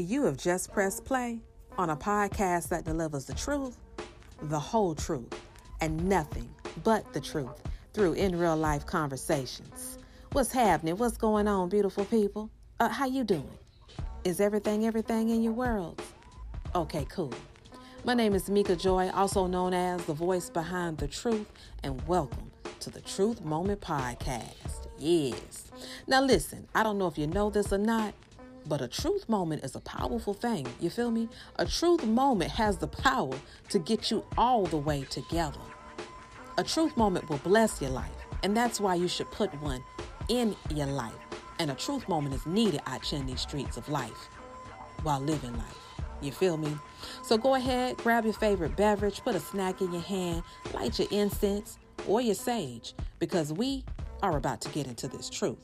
You have just pressed play on a podcast that delivers the truth, the whole truth, and nothing but the truth through in real life conversations. What's happening? What's going on, beautiful people? Uh, how you doing? Is everything everything in your world? Okay, cool. My name is Mika Joy, also known as the voice behind the truth, and welcome to the Truth Moment Podcast. Yes. Now listen, I don't know if you know this or not, but a truth moment is a powerful thing. You feel me? A truth moment has the power to get you all the way together. A truth moment will bless your life, and that's why you should put one in your life. And a truth moment is needed out in these streets of life while living life. You feel me? So go ahead, grab your favorite beverage, put a snack in your hand, light your incense or your sage, because we are about to get into this truth.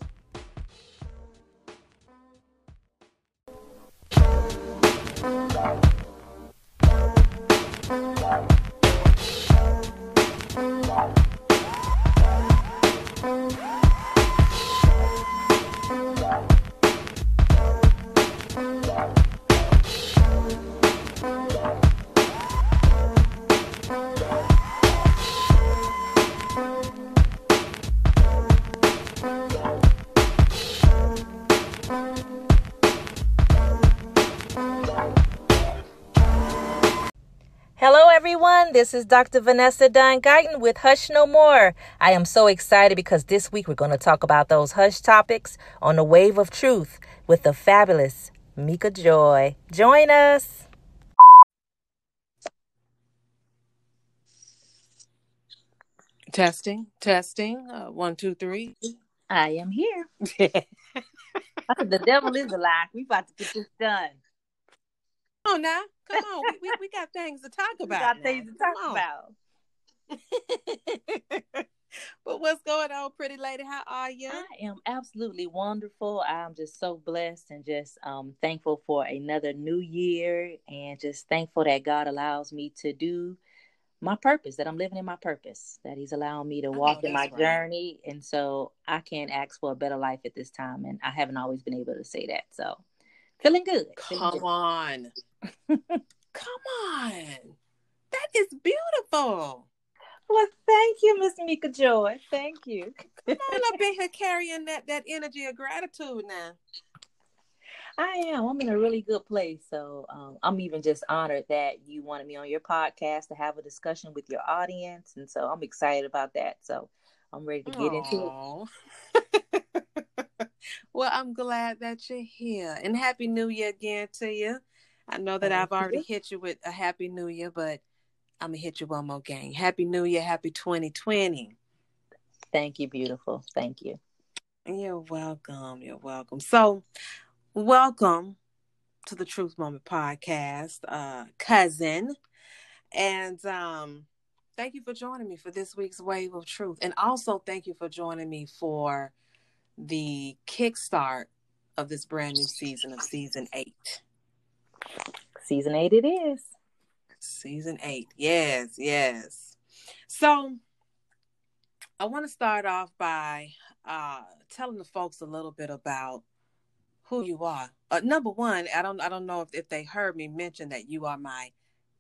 This is Dr. Vanessa Dunn Guyton with Hush No More. I am so excited because this week we're going to talk about those hush topics on the wave of truth with the fabulous Mika Joy. Join us. Testing, testing. Uh, one, two, three. I am here. the devil is alive. We about to get this done. Come on now. Come on. we, we, we got things to talk about. We got now. things to talk Come about. but what's going on, pretty lady? How are you? I am absolutely wonderful. I'm just so blessed and just um, thankful for another new year and just thankful that God allows me to do my purpose, that I'm living in my purpose, that He's allowing me to walk know in my right. journey. And so I can't ask for a better life at this time. And I haven't always been able to say that. So feeling good. feeling Come good. on. Come on. That is beautiful. Well, thank you, Miss Mika Joy. Thank you. Come on up in here carrying that, that energy of gratitude now. I am. I'm in a really good place. So um, I'm even just honored that you wanted me on your podcast to have a discussion with your audience. And so I'm excited about that. So I'm ready to get into it. Well, I'm glad that you're here. And Happy New Year again to you. I know that I've already hit you with a Happy New Year, but I'm to hit you one more game. Happy New Year. Happy 2020. Thank you, beautiful. Thank you. You're welcome. You're welcome. So, welcome to the Truth Moment podcast, uh, cousin. And um, thank you for joining me for this week's Wave of Truth. And also, thank you for joining me for the kickstart of this brand new season of season eight. Season eight it is. Season eight. Yes, yes. So, I want to start off by uh, telling the folks a little bit about who you are. Uh, number one, I don't I don't know if, if they heard me mention that you are my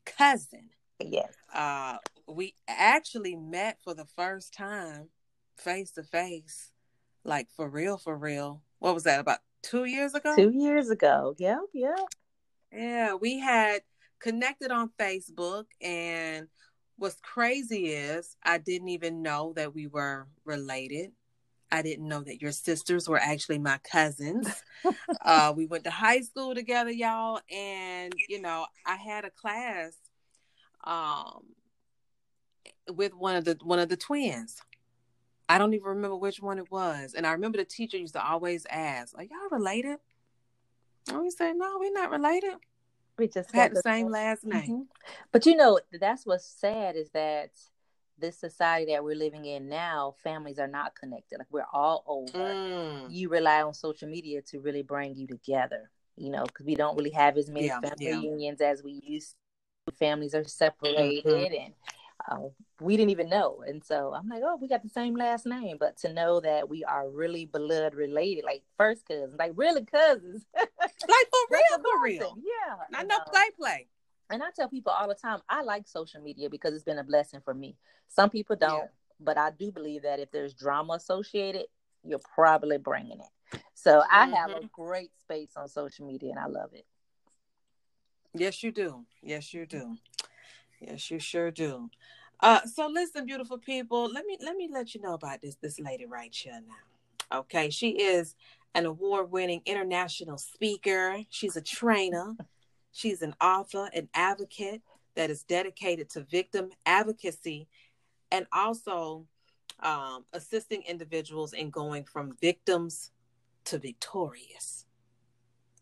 cousin. Yes. Uh, we actually met for the first time face to face, like for real, for real. What was that about two years ago? Two years ago. Yep, yep. Yeah, we had connected on Facebook, and what's crazy is I didn't even know that we were related. I didn't know that your sisters were actually my cousins. uh, we went to high school together, y'all, and you know, I had a class um with one of the one of the twins. I don't even remember which one it was, and I remember the teacher used to always ask, "Are y'all related?" And we said, "No, we're not related. We just We had the same last name." Mhm. But you know, that's what's sad is that this society that we're living in now, families are not connected. Like we're all over. Mm. You rely on social media to really bring you together. You know, because we don't really have as many Yeah, family yeah. reunions as we used. to. Families are separated, Mhm. and uh, we didn't even know. And so I'm like, oh, we got the same last name, but to know that we are really blood related, like first cousins, like really cousins. Like for real, for real. Yeah. I know play play. And I tell people all the time, I like social media because it's been a blessing for me. Some people don't, yeah. but I do believe that if there's drama associated, you're probably bringing it. So mm-hmm. I have a mm-hmm. great space on social media and I love it. Yes, you do. Yes, you do. Yes, you sure do. Uh, so listen, beautiful people, let me let me let you know about this this lady right here now. Okay, she is an award-winning international speaker. She's a trainer. She's an author, an advocate that is dedicated to victim advocacy and also um, assisting individuals in going from victims to victorious.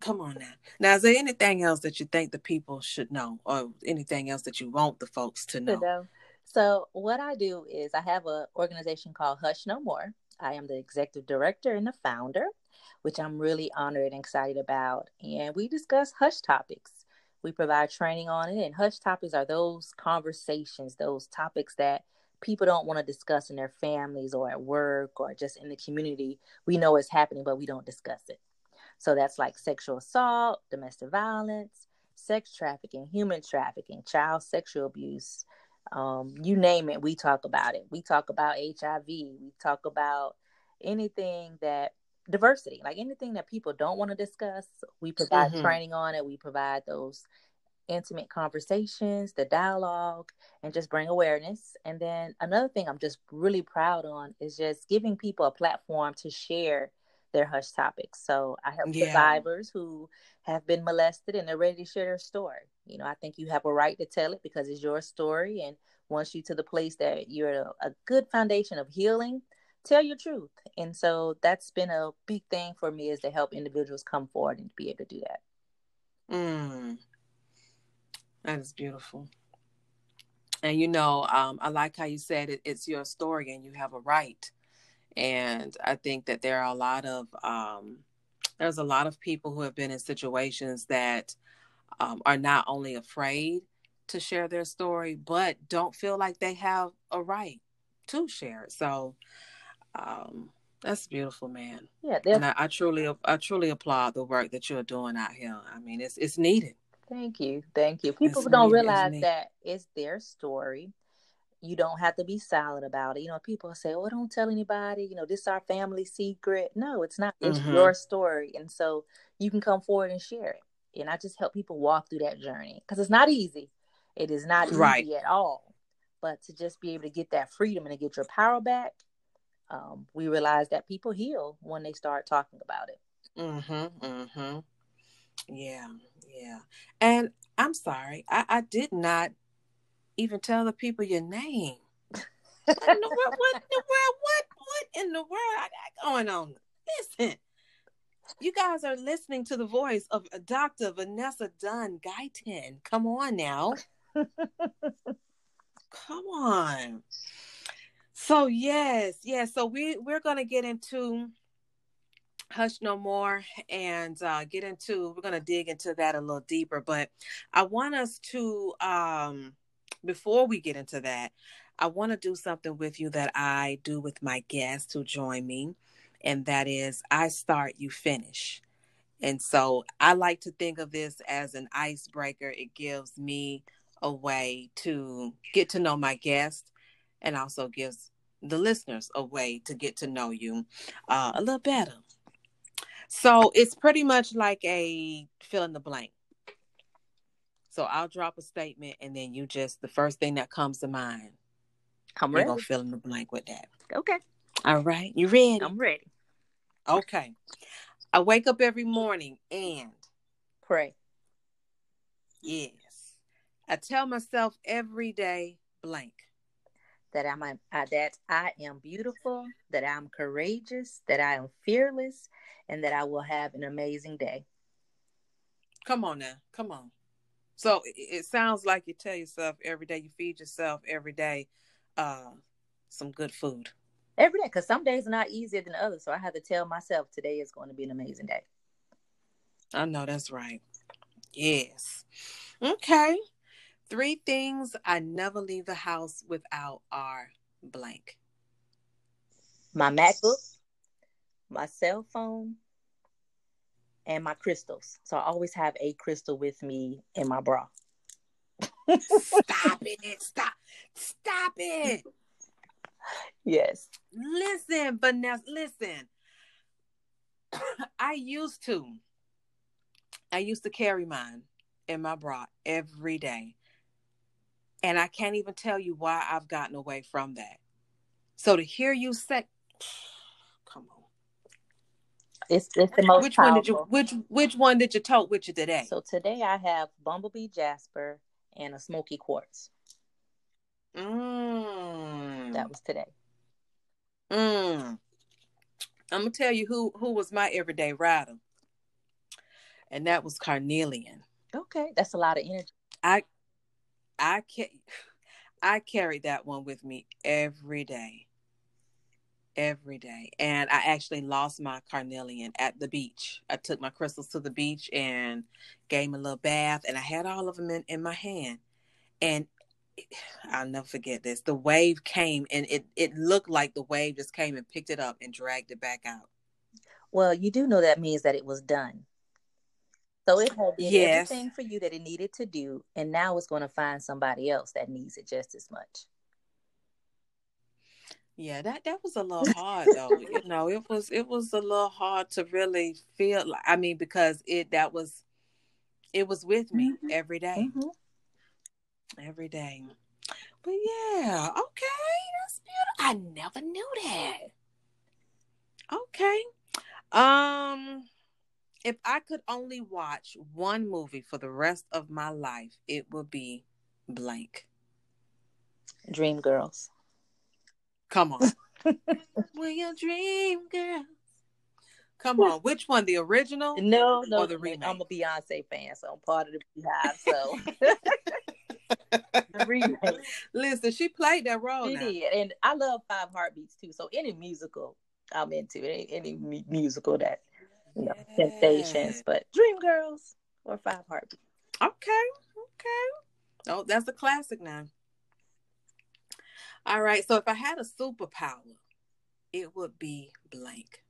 Come on now. Now, is there anything else that you think the people should know, or anything else that you want the folks to know? know. So, what I do is I have an organization called Hush No More. I am the executive director and the founder, which I'm really honored and excited about. And we discuss hush topics. We provide training on it. And hush topics are those conversations, those topics that people don't want to discuss in their families or at work or just in the community. We know it's happening, but we don't discuss it. So that's like sexual assault, domestic violence, sex trafficking, human trafficking, child sexual abuse. Um, you name it, we talk about it. We talk about HIV. We talk about anything that diversity, like anything that people don't want to discuss. We provide mm-hmm. training on it. We provide those intimate conversations, the dialogue, and just bring awareness. And then another thing I'm just really proud on is just giving people a platform to share their hush topics. So I help yeah. survivors who have been molested and they're ready to share their story. You know, I think you have a right to tell it because it's your story. And once you to the place that you're a, a good foundation of healing, tell your truth. And so that's been a big thing for me is to help individuals come forward and be able to do that. Mm. That is beautiful. And you know, um, I like how you said it, it's your story and you have a right. And I think that there are a lot of um, there's a lot of people who have been in situations that um, are not only afraid to share their story, but don't feel like they have a right to share it. So um, that's beautiful, man. Yeah, and I, I, truly, I truly applaud the work that you're doing out here. I mean, it's it's needed. Thank you, thank you. People it's don't needed, realize that it's their story. You don't have to be silent about it. You know, people say, "Oh, don't tell anybody." You know, this is our family secret. No, it's not. It's mm-hmm. your story, and so you can come forward and share it. And I just help people walk through that journey because it's not easy. It is not easy right. at all. But to just be able to get that freedom and to get your power back, um, we realize that people heal when they start talking about it. Mm-hmm. Mm-hmm. Yeah. Yeah. And I'm sorry, I, I did not even tell the people your name. what in the world? What in the world? What what in the world I got going on? Listen, you guys are listening to the voice of Dr. Vanessa Dunn Guyton. Come on now. Come on. So yes, yes. So we we're gonna get into hush no more and uh, get into we're gonna dig into that a little deeper. But I want us to um before we get into that, I want to do something with you that I do with my guests who join me, and that is I start, you finish. And so I like to think of this as an icebreaker. It gives me a way to get to know my guest and also gives the listeners a way to get to know you uh, a little better. So it's pretty much like a fill in the blank. So I'll drop a statement and then you just, the first thing that comes to mind, I'm ready. You're to fill in the blank with that. Okay. All right. You ready? I'm ready. Okay. I wake up every morning and pray. Yes. I tell myself every day blank that I'm uh, that I am beautiful, that I'm courageous, that I am fearless, and that I will have an amazing day. Come on now, come on. So it, sounds like you tell yourself every day, you feed yourself every day, uh, some good food. Every day, because some days are not easier than others. So I have to tell myself today is going to be an amazing day. I know that's right. Yes. Okay. Three things I never leave the house without are blank. My MacBook, my cell phone, and my crystals. So I always have a crystal with me in my bra. Stop it. Stop. Stop it. Yes. Listen, Vanessa, listen. I used to. I used to carry mine in my bra every day. And I can't even tell you why I've gotten away from that. So to hear you say. It's it's the most Which powerful. one did you which which one did you tote with you today? So today I have Bumblebee Jasper and a Smoky Quartz. Mm. That was today. Mm. I'm gonna tell you who who was my everyday rider, and that was Carnelian. Okay, that's a lot of energy. I I ca- I carried that one with me every day, every day, and I actually lost my Carnelian at the beach. I took my crystals to the beach and gave him a little bath, and I had all of them in, in my hand, and I'll never forget this. The wave came and it it looked like the wave just came and picked it up and dragged it back out. Well, you do know that means that it was done. So it had did Yes. everything for you that it needed to do, and now it's going to find somebody else that needs it just as much. Yeah, that that was a little hard though. you know, it was it was a little hard to really feel like I mean because it that was it was with me Mhm. every day, Mhm. every day. But yeah, okay, that's beautiful. I never knew that. Okay. Um if I could only watch one movie for the rest of my life, it would be blank. Dreamgirls. Come on. Will your dream girl? Come on. Which one? The original? No, no, Or the remake? I'm a Beyonce fan, so I'm part of the BeyHive. So the remake. Listen, she played that role. She now. did, and I love Five Heartbeats too. So any musical, I'm into. Any mu- musical that you know, Temptations, but Dreamgirls or Five Heartbeats. Okay. Okay. Oh, that's a classic now. All right. So if I had a superpower, it would be blank.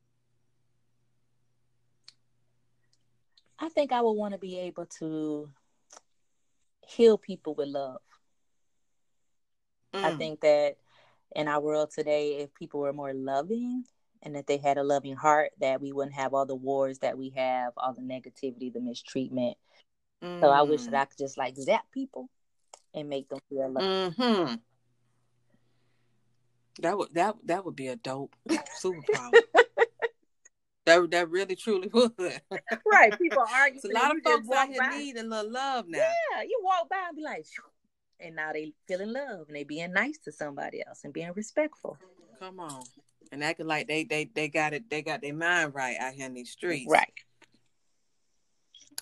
I think I would want to be able to heal people with love. I Mm. think that in our world today, if people were more loving and that they had a loving heart, that we wouldn't have all the wars that we have, all the negativity, the mistreatment. So I wish that I could just like zap people and make them feel love. Mm-hmm. That would that that would be a dope superpower. that that really truly would. Right. People argue. A lot of folks out here by. needing a little love now. Yeah, you walk by and be like, and now they feeling love and they being nice to somebody else and being respectful. Come on. And acting like they they they got it they got their mind right out here in these streets. Right.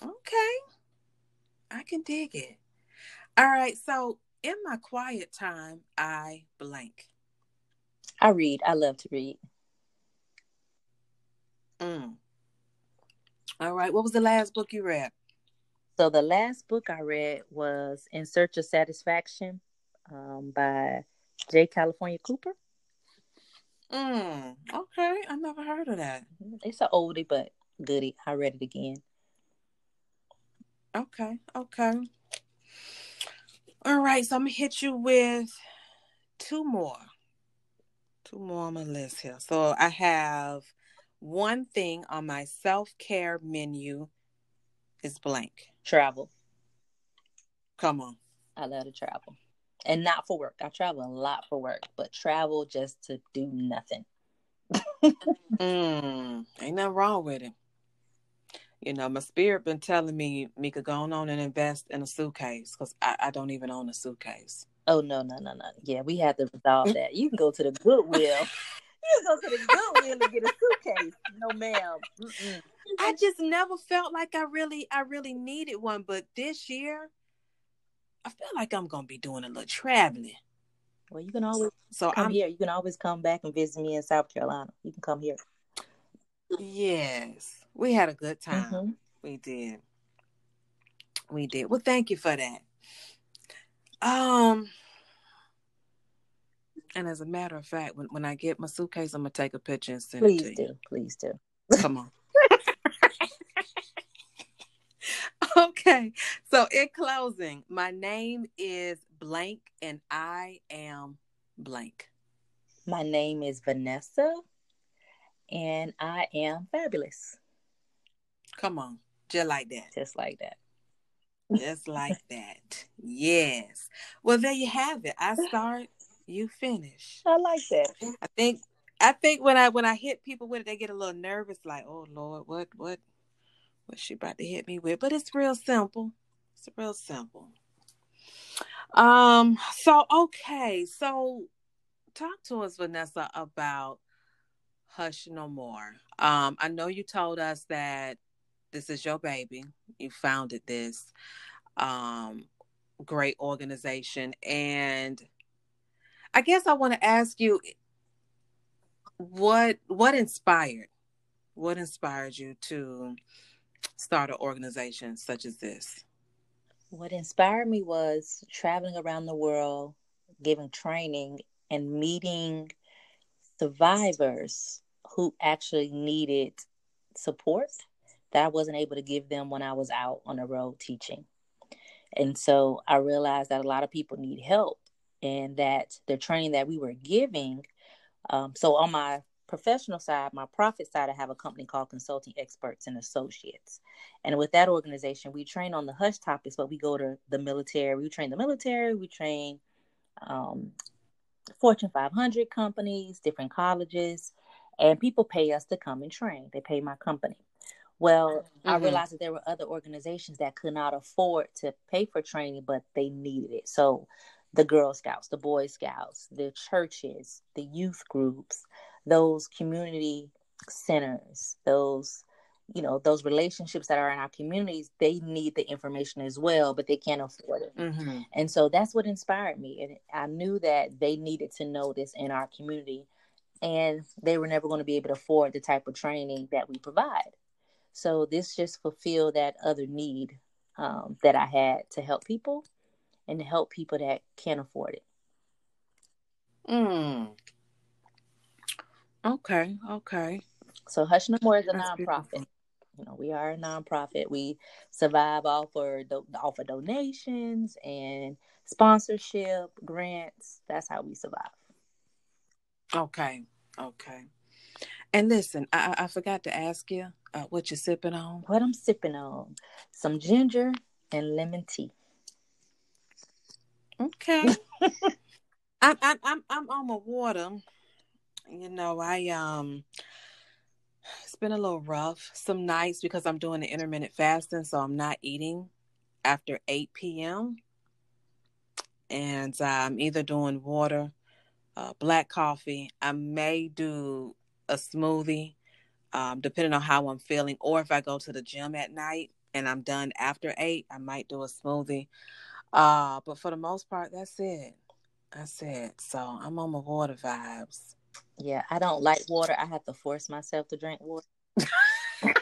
Okay. I can dig it. All right. So in my quiet time, I blank. I read. I love to read. Mm. All right. What was the last book you read? So the last book I read was In Search of Satisfaction um, by J. California Cooper. Mm. Okay. I never heard of that. It's an oldie but goodie. I read it again. Okay. Okay. All right. So I'm gonna hit you with two more. Two more on my list here. So I have one thing on my self-care menu is blank. Travel. Come on. I love to travel. And not for work. I travel a lot for work, but travel just to do nothing. Mm, ain't nothing wrong with it. You know, my spirit been telling me, Mika, go on and invest in a suitcase because I, I don't even own a suitcase. Oh no, no, no, no. Yeah, we have to resolve that. You can go to the Goodwill. you can go to the Goodwill and get a suitcase. No, ma'am. Mm-mm. I just never felt like I really, I really needed one. But this year, I feel like I'm gonna be doing a little traveling. Well, you can always So come I'm here. You can always come back and visit me in South Carolina. You can come here. yes, we had a good time. Mhm. We did. We did. Well, thank you for that. Um, and as a matter of fact, when, when I get my suitcase, I'm gonna take a picture and send it Please to do. Please do. you. Come on. Okay. So in closing, my name is blank and I am blank. My name is Vanessa and I am fabulous. Come on. Just like that. Just like that. Just like that. Yes. Well, there you have it. I start, you finish. I like that. I think I think when I when I hit people with it, they get a little nervous, like, oh Lord, what what what she about to hit me with? But it's real simple. It's real simple. Um, so okay, so talk to us, Vanessa, about Hush No More. Um, I know you told us that this is your baby. You founded this um great organization. And I guess I want to ask you what what inspired what inspired you to start an organization such as this? What inspired me was traveling around the world, giving training and meeting survivors who actually needed support that I wasn't able to give them when I was out on the road teaching. And so I realized that a lot of people need help and that the training that we were giving. Um, so on my professional side, my profit side, I have a company called Consulting Experts and Associates. And with that organization, we train on the hush topics, but we go to the military. We train the military, we train um, Fortune 500 companies, different colleges, and people pay us to come and train. They pay my company. Well, mm-hmm. I realized that there were other organizations that could not afford to pay for training, but they needed it. So the Girl Scouts, the Boy Scouts, the churches, the youth groups, those community centers, those you know those relationships that are in our communities they need the information as well but they can't afford it mm-hmm. and so that's what inspired me and i knew that they needed to know this in our community and they were never going to be able to afford the type of training that we provide so this just fulfilled that other need um, that I had to help people and to help people that can't afford it. Mm. Okay, okay. So Hush No More is a That's nonprofit. Beautiful. You know, we are a nonprofit. We survive off for do- off of donations and sponsorship, grants. That's how we survive. Okay, okay. And listen, I, I forgot to ask you uh, what you're sipping on. What I'm sipping on, some ginger and lemon tea. Okay. I'm I'm I'm I'm on my water. You know, I um it's been a little rough some nights because I'm doing the intermittent fasting, so I'm not eating after 8 p.m. And uh, I'm either doing water, uh, black coffee. I may do a smoothie, um, depending on how I'm feeling, or if I go to the gym at night and I'm done after eight, I might do a smoothie. Uh, but for the most part, that's it. That's it. So I'm on my water vibes. Yeah, I don't like water. I have to force myself to drink water.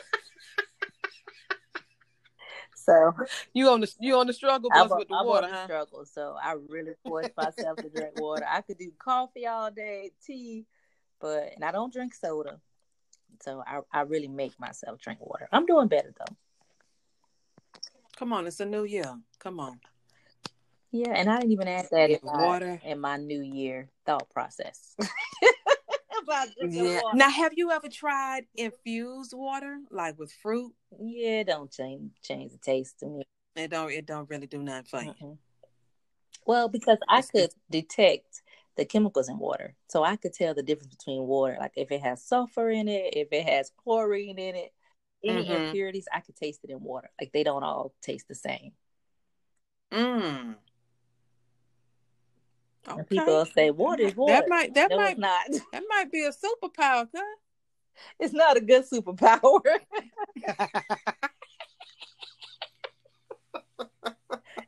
so you on the you on the struggle bus with the I'm water, huh? struggle. So I really force myself to drink water. I could do coffee all day, tea, but and I don't drink soda. So I, I really make myself drink water. I'm doing better though. Come on, it's a new year. Come on. Yeah, and I didn't even add that in my, water in my new year thought process. yeah. Now, have you ever tried infused water, like with fruit? Yeah, don't change change the taste to me. It don't. It don't really do nothing for you. Mm-hmm. Well, because I could detect the chemicals in water. So I could tell the difference between water, like if it has sulfur in it, if it has chlorine in it, any mm-hmm. impurities, I could taste it in water. Like they don't all taste the same. Mm. Okay. People say water is water. That might that no, might not. That might be a superpower, huh? It's not a good superpower.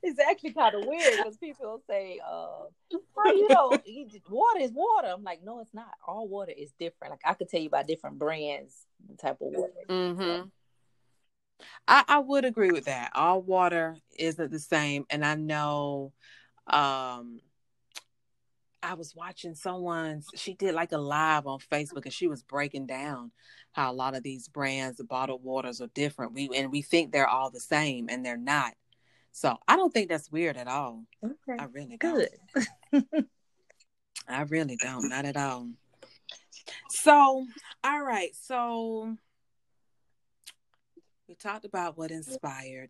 it's actually kind of weird because people say, uh, oh, you know, water is water. I'm like, no, it's not. All water is different. Like I could tell you about different brands, type of water. Mm-hmm. I, I would agree with that. All water isn't the same, and I know, um, I was watching someone's, she did like a live on Facebook and she was breaking down how a lot of these brands, the bottled waters are different. We and we think they're all the same and they're not. So I don't think that's weird at all. Okay. I really don't. Good. I really don't, not at all. So, all right. So we talked about what inspired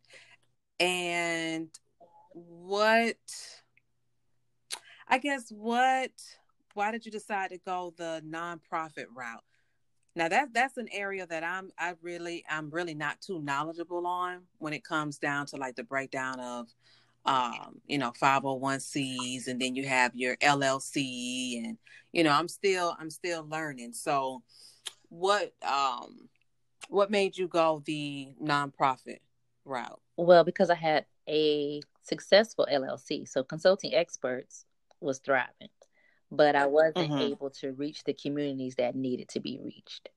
and what I guess what why did you decide to go the nonprofit route? Now that that's an area that I'm I really I'm really not too knowledgeable on when it comes down to like the breakdown of um, you know, 501c's and then you have your LLC and you know, I'm still I'm still learning. So what um what made you go the nonprofit route? Well, because I had a successful LLC. So consulting experts was thriving, but I wasn't mm-hmm. able to reach the communities that needed to be reached.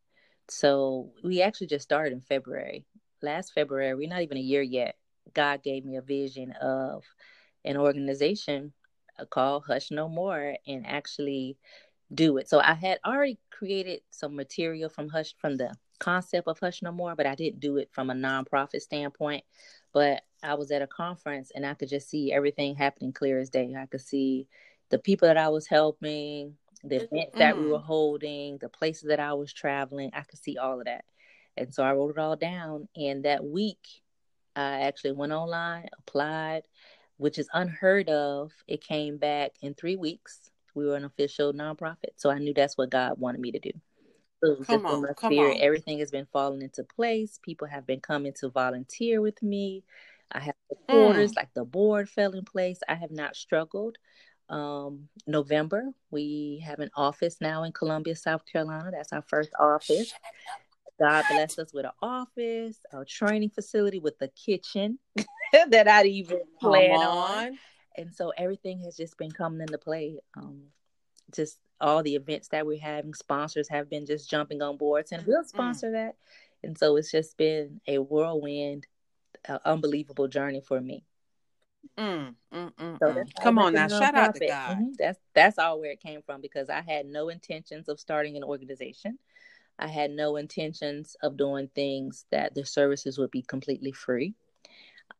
So we actually just started in February. Last February, we're not even a year yet. God gave me a vision of an organization uh, called Hush No More and actually do it. So I had already created some material from Hush from the concept of Hush No More, but I didn't do it from a nonprofit standpoint. But I was at a conference and I could just see everything happening clear as day. I could see the people that I was helping, the events that we were mm. holding, the places that I was traveling. I could see all of that. And so I wrote it all down. And that week, I actually went online, applied, which is unheard of. It came back in three weeks. We were an official nonprofit. So I knew that's what God wanted me to do. So come on, come spirit, on. everything has been falling into place. People have been coming to volunteer with me. I have supporters, mm. like the board fell in place. I have not struggled um, November. We have an office now in Columbia, South Carolina. That's our first office. God bless us with an office, a training facility with a kitchen that I'd even plan on. on. And so everything has just been coming into play. Um, just all the events that we're having, sponsors have been just jumping on boards and we'll mm. sponsor mm. that. And so it's just been a whirlwind, uh, unbelievable journey for me. Mm, mm, mm, so mm. Come on now, shout out to God. Mm-hmm. That's that's all where it came from because I had no intentions of starting an organization. I had no intentions of doing things that the services would be completely free.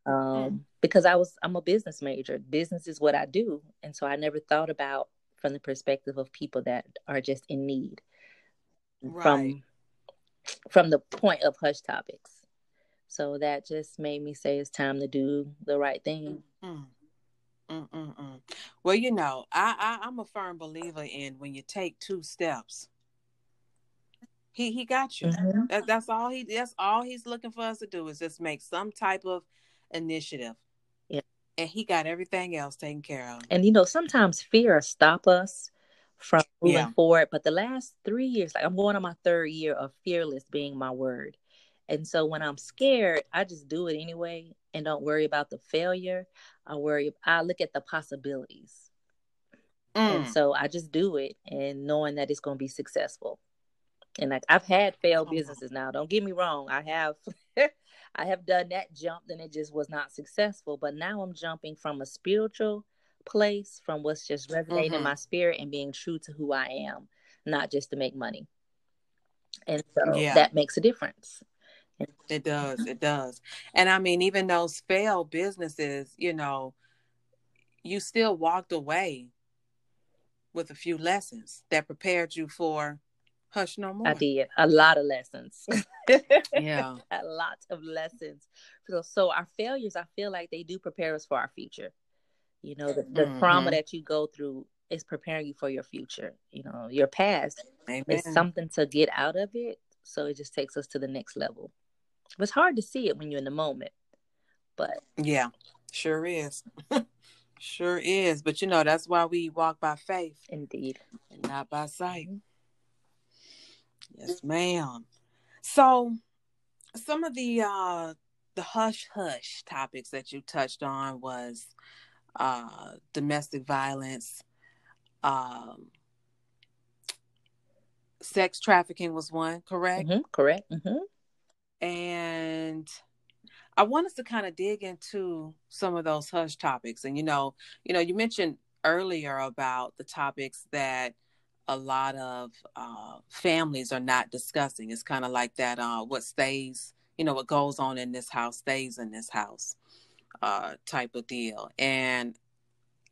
Um, mm. because I was I'm a business major. Business is what I do, and so I never thought about from the perspective of people that are just in need. Right. From from the point of hush topics. So that just made me say it's time to do the right thing. Mm. Mm-mm-mm. Well, you know, I, I I'm a firm believer in when you take two steps. He he got you. Mm-hmm. That, that's all he. That's all he's looking for us to do is just make some type of initiative. Yeah, and he got everything else taken care of. And you know, sometimes fear stop us from moving yeah. forward. But the last three years, like I'm going on my third year of fearless being my word. And so when I'm scared, I just do it anyway and don't worry about the failure. I worry, I look at the possibilities. Mm. And so I just do it and knowing that it's going to be successful. And like I've had failed businesses now. Don't get me wrong. I have I have done that jump and it just was not successful. But now I'm jumping from a spiritual place, from what's just resonating mm-hmm. in my spirit and being true to who I am, not just to make money. And so yeah. that makes a difference. It does. It does. And I mean, even those failed businesses, you know, you still walked away with a few lessons that prepared you for Hush No More. I did a lot of lessons. yeah, a lot of lessons. So, so our failures, I feel like they do prepare us for our future. You know, the, the mm-hmm. trauma that you go through is preparing you for your future. You know, your past Amen. is something to get out of it. So it just takes us to the next level. It's hard to see it when you're in the moment, but yeah, sure is. sure is. But you know, that's why we walk by faith. Indeed. And not by sight. Yes, ma'am. So some of the uh the hush hush topics that you touched on was uh domestic violence, um sex trafficking was one, correct? Mm-hmm, correct. Mm-hmm and I want us to kind of dig into some of those hush topics. And you know, you know, you mentioned earlier about the topics that a lot of uh, families are not discussing. It's kind of like that uh, what stays, you know, what goes on in this house stays in this house uh, type of deal. And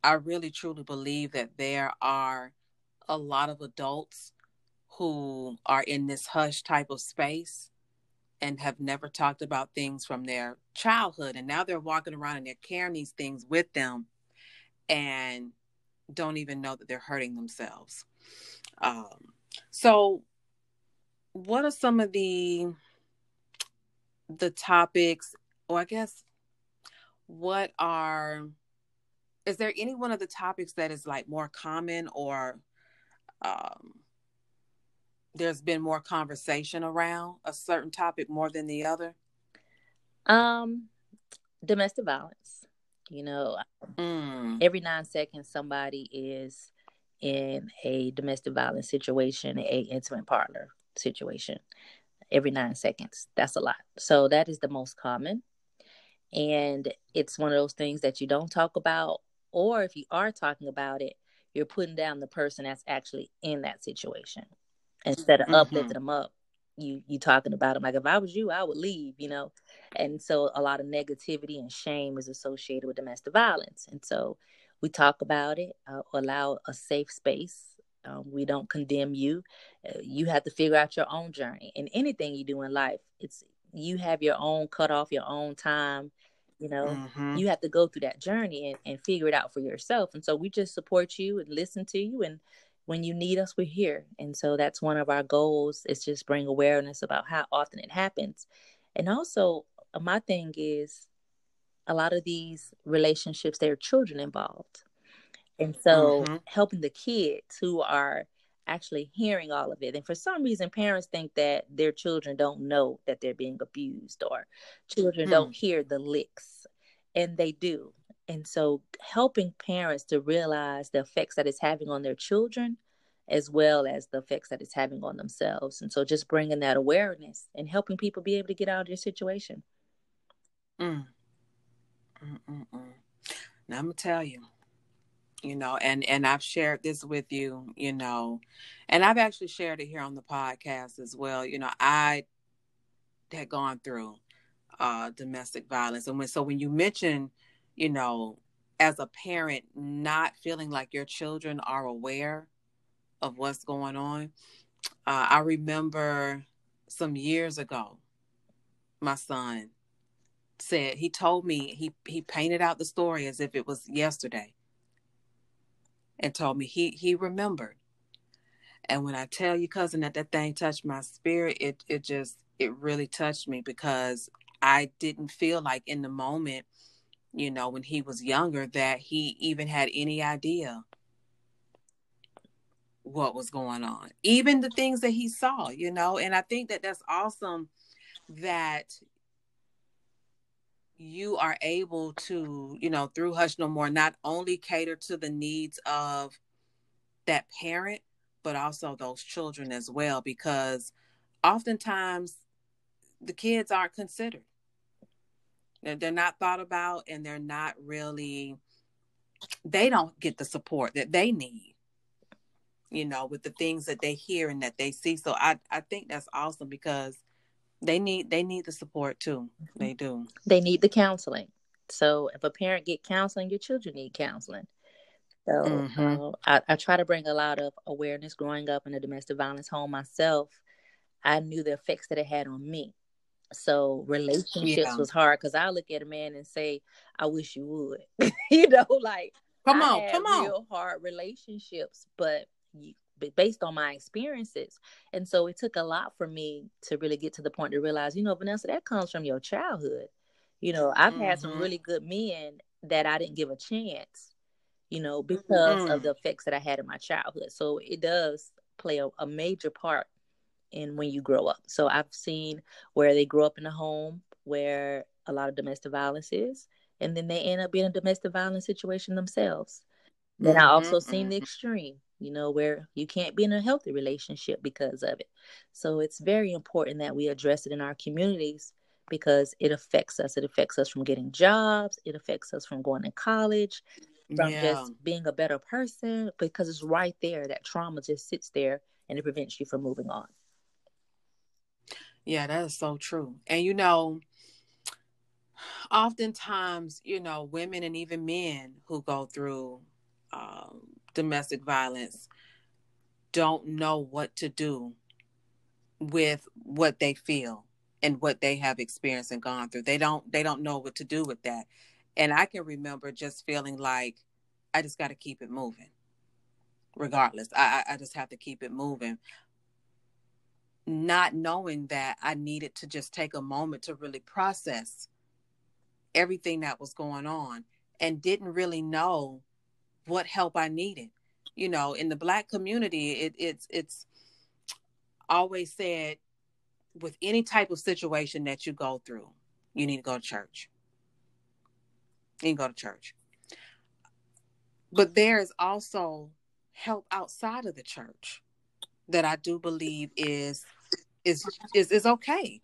I really truly believe that there are a lot of adults who are in this hush type of space and have never talked about things from their childhood. And now they're walking around and they're carrying these things with them and don't even know that they're hurting themselves. Um, so, what are some of the the topics, or I guess, what are is there any one of the topics that is like more common or um, there's been more conversation around a certain topic more than the other? Um, domestic violence. You know, mm. every nine seconds somebody is in a domestic violence situation, a intimate partner situation. Every nine seconds. That's a lot. So that is the most common. And it's one of those things that you don't talk about, or if you are talking about it, you're putting down the person that's actually in that situation instead of mm-hmm. uplifting them up you you talking about them like if i was you i would leave you know? And so a lot of negativity and shame is associated with domestic violence. And so we talk about it uh, allow a safe space. Um, we don't condemn you. Uh, you have to figure out your own journey. And anything you do in life it's you have your own cut off your own time you know? Mm-hmm. you have to go through that journey and, and figure it out for yourself. And so we just support you and listen to you and when you need us, we're here. And so that's one of our goals is just bring awareness about how often it happens. And also uh, my thing is a lot of these relationships, there are children involved. And so mm-hmm. helping the kids who are actually hearing all of it. And for some reason, parents think that their children don't know that they're being abused or children mm. don't hear the licks. And they do. And so helping parents to realize the effects that it's having on their children as well as the effects that it's having on themselves. And so just bringing that awareness and helping people be able to get out of their situation. Mm. Now I'm gonna tell you, you know, and and I've shared this with you, you know, and I've actually shared it here on the podcast as well. You know, I had gone through uh domestic violence, and when so when you mention you know, as a parent, not feeling like your children are aware of what's going on. Uh, I remember some years ago, my son said he told me he he painted out the story as if it was yesterday, and told me he he remembered. And when I tell you, cousin, that that thing touched my spirit, it it just it really touched me because I didn't feel like in the moment you know, when he was younger, that he even had any idea what was going on, even the things that he saw, you know. And I think that that's awesome that you are able to, you know, through Hush No More, not only cater to the needs of that parent, but also those children as well, because oftentimes the kids aren't considered they're, they're not thought about and they're not really, they don't get the support that they need, you know, with the things that they hear and that they see. So I, I think that's awesome because they need they need the support too. They do. They need the counseling. So if a parent get counseling, your children need counseling. So mm-hmm. uh, I, I, try to bring a lot of awareness. Growing up in a domestic violence home myself, I knew the effects that it had on me. So relationships yeah. was hard because I look at a man and say, "I wish you would," you know, like come on, come on, real hard relationships, but you, based on my experiences, and so it took a lot for me to really get to the point to realize, you know, Vanessa, that comes from your childhood. You know, I've mm-hmm. had some mm-hmm. really good men that I didn't give a chance, you know, because mm-hmm. of the effects that I had in my childhood. So it does play a, a major part in when you grow up. So I've seen where they grow up in a home where a lot of domestic violence is, and then they end up in a domestic violence situation themselves. Then mm-hmm, I also mm-hmm. seen the mm-hmm. extreme, you know, where you can't be in a healthy relationship because of it. So it's very important that we address it in our communities because it affects us. It affects us from getting jobs. It affects us from going to college. from yeah. just being a better person because it's right there. That trauma just sits there and it prevents you from moving on. Yeah, that is so true. And you know, oftentimes, you know, women and even men who go through um, domestic violence don't know what to do with what they feel and what they have experienced and gone through. They don't they don't know what to do with that. And I can remember just feeling like I just got to keep it moving. Regardless, I, I just have to keep it moving. Not knowing that I needed to just take a moment to really process everything that was going on and didn't really know what help I needed. You know, in the black community, it, it's it's always said with any type of situation that you go through, you need to go to church. You need to go to church. But there is also help outside of the church that I do believe is is is is okay.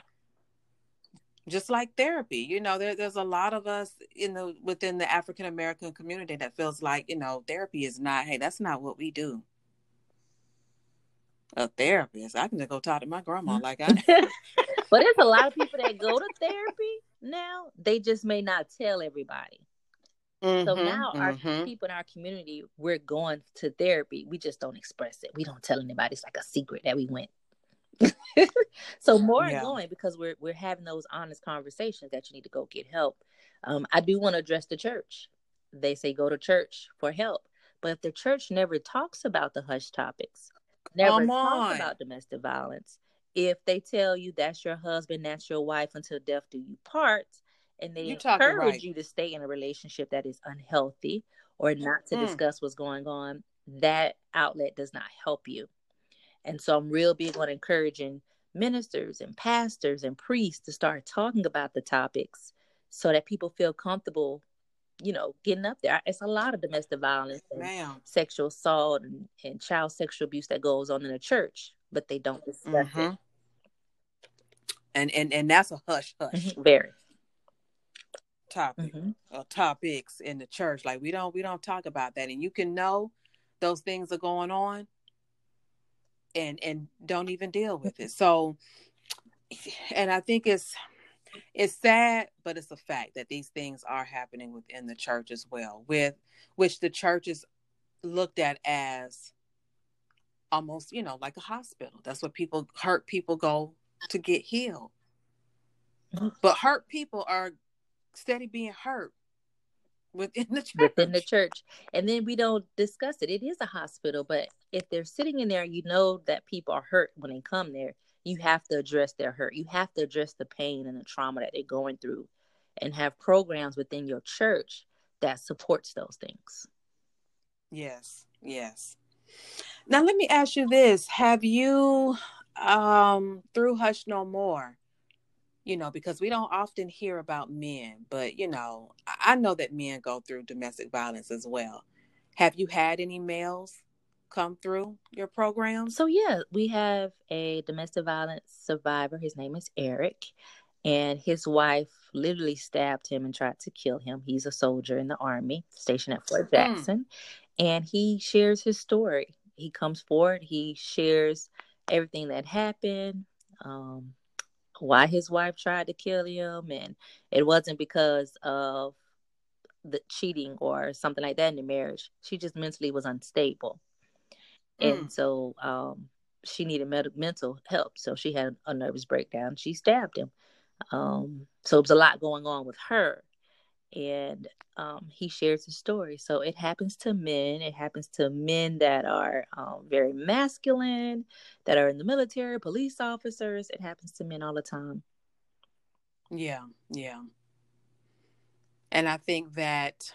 Just like therapy, you know, there, there's a lot of us in the within the African American community that feels like, you know, therapy is not, hey, that's not what we do. A therapist. I can just go talk to my grandma mm-hmm. like I But there's a lot of people that go to therapy now. They just may not tell everybody. Mm-hmm, so now mm-hmm. our people in our community, we're going to therapy. We just don't express it. We don't tell anybody. It's like a secret that we went. so more yeah. going because we're we're having those honest conversations that you need to go get help. Um, I do want to address the church. They say go to church for help, but if the church never talks about the hush topics, never talks about domestic violence, if they tell you that's your husband, that's your wife until death do you part, and they you encourage right. you to stay in a relationship that is unhealthy or not to mm. discuss what's going on, that outlet does not help you. And so I'm real big on encouraging ministers and pastors and priests to start talking about the topics so that people feel comfortable, you know, getting up there. It's a lot of domestic violence and Ma'am. sexual assault and, and, child sexual abuse that goes on in the church, but they don't discuss mm-hmm. it. And and and that's a hush hush. Mm-hmm. Very topic mm-hmm. or topics in the church. Like we don't we don't talk about that, and you can know those things are going on, and and don't even deal with it. So, and I think it's it's sad, but it's a fact that these things are happening within the church as well, with which the church is looked at as almost you know like a hospital. That's what people hurt people go to get healed. Mm-hmm. But hurt people are steady being hurt within the church. Within the church. And then we don't discuss it. It is a hospital, but if they're sitting in there, you know that people are hurt when they come there. You have to address their hurt. You have to address the pain and the trauma that they're going through and have programs within your church that supports those things. Yes, yes. Now let me ask you this. Have you um through Hush No More you know, because we don't often hear about men, but you know, I know that men go through domestic violence as well. Have you had any males come through your program? So yeah, we have a domestic violence survivor. His name is Eric, and his wife literally stabbed him and tried to kill him. He's a soldier in the army stationed at Fort hmm. Jackson, mm. and he shares his story. He comes forward. He shares everything that happened. Um, why his wife tried to kill him and it wasn't because of the cheating or something like that in the marriage. She just mentally was unstable. Mm. and so um, she needed med- mental help. So she had a nervous breakdown. She stabbed him. Um, so it was a lot going on with her and um, he shares his story. So it happens to men. It happens to men that are um, very masculine, that are in the military, police officers. It happens to men all the time. Yeah, yeah. And I think that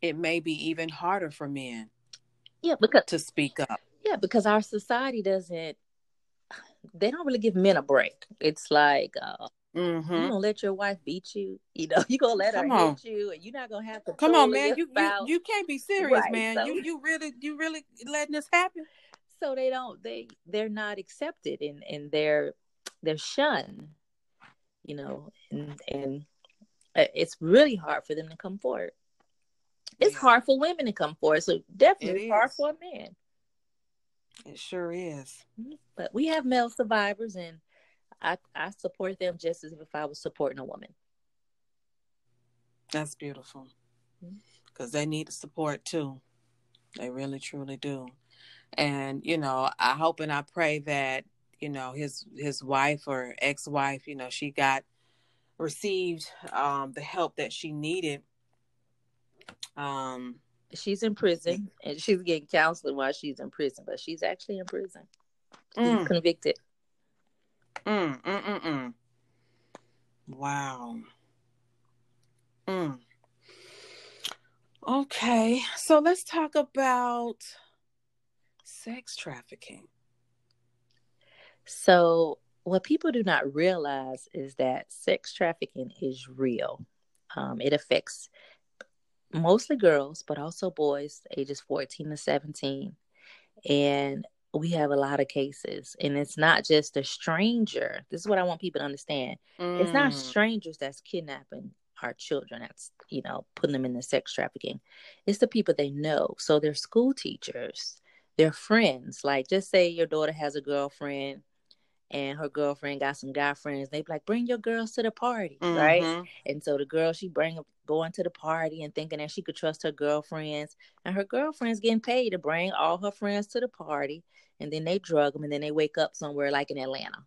it may be even harder for men. Yeah, because to speak up. Yeah, because our society doesn't. They don't really give men a break. It's like, uh, Mm-hmm. You gonna let your wife beat you? You know, you gonna let Come her on. hit you, and you're not gonna have to. Come on, man. You, you you can't be serious, right, man. So. You you really you really letting this happen? So they don't they they're not accepted and and they're they're shunned. You know, and and uh, it's really hard for them to come forward. it's yeah. hard for women to come forward. So definitely hard for a man. It sure is. Mm-hmm. But we have male survivors, and I I support them just as if I was supporting a woman. That's beautiful. Because mm-hmm. they need the support too. They really truly do. And, you know, I hope and I pray that, you know, his his wife or ex wife, you know, she got received um the help that she needed. Um she's in prison and she's getting counseling while she's in prison, but she's actually in prison. Mm. convicted. Mm, mm, mm, mm. Wow. Mm. Okay, so let's talk about sex trafficking. So, what people do not realize is that sex trafficking is real. Um, it affects mostly girls, but also boys ages 14 to 17. And we have a lot of cases. And it's not just a stranger. This is what I want people to understand. Mm. It's not mm. strangers that's kidnapping our children that's you know putting them in the sex trafficking it's the people they know so they're school teachers they're friends like just say your daughter has a girlfriend and her girlfriend got some guy friends they be like bring your girls to the party mm-hmm. right and so the girl she bring going to the party and thinking that she could trust her girlfriends and her girlfriends getting paid to bring all her friends to the party and then they drug them and then they wake up somewhere like in atlanta.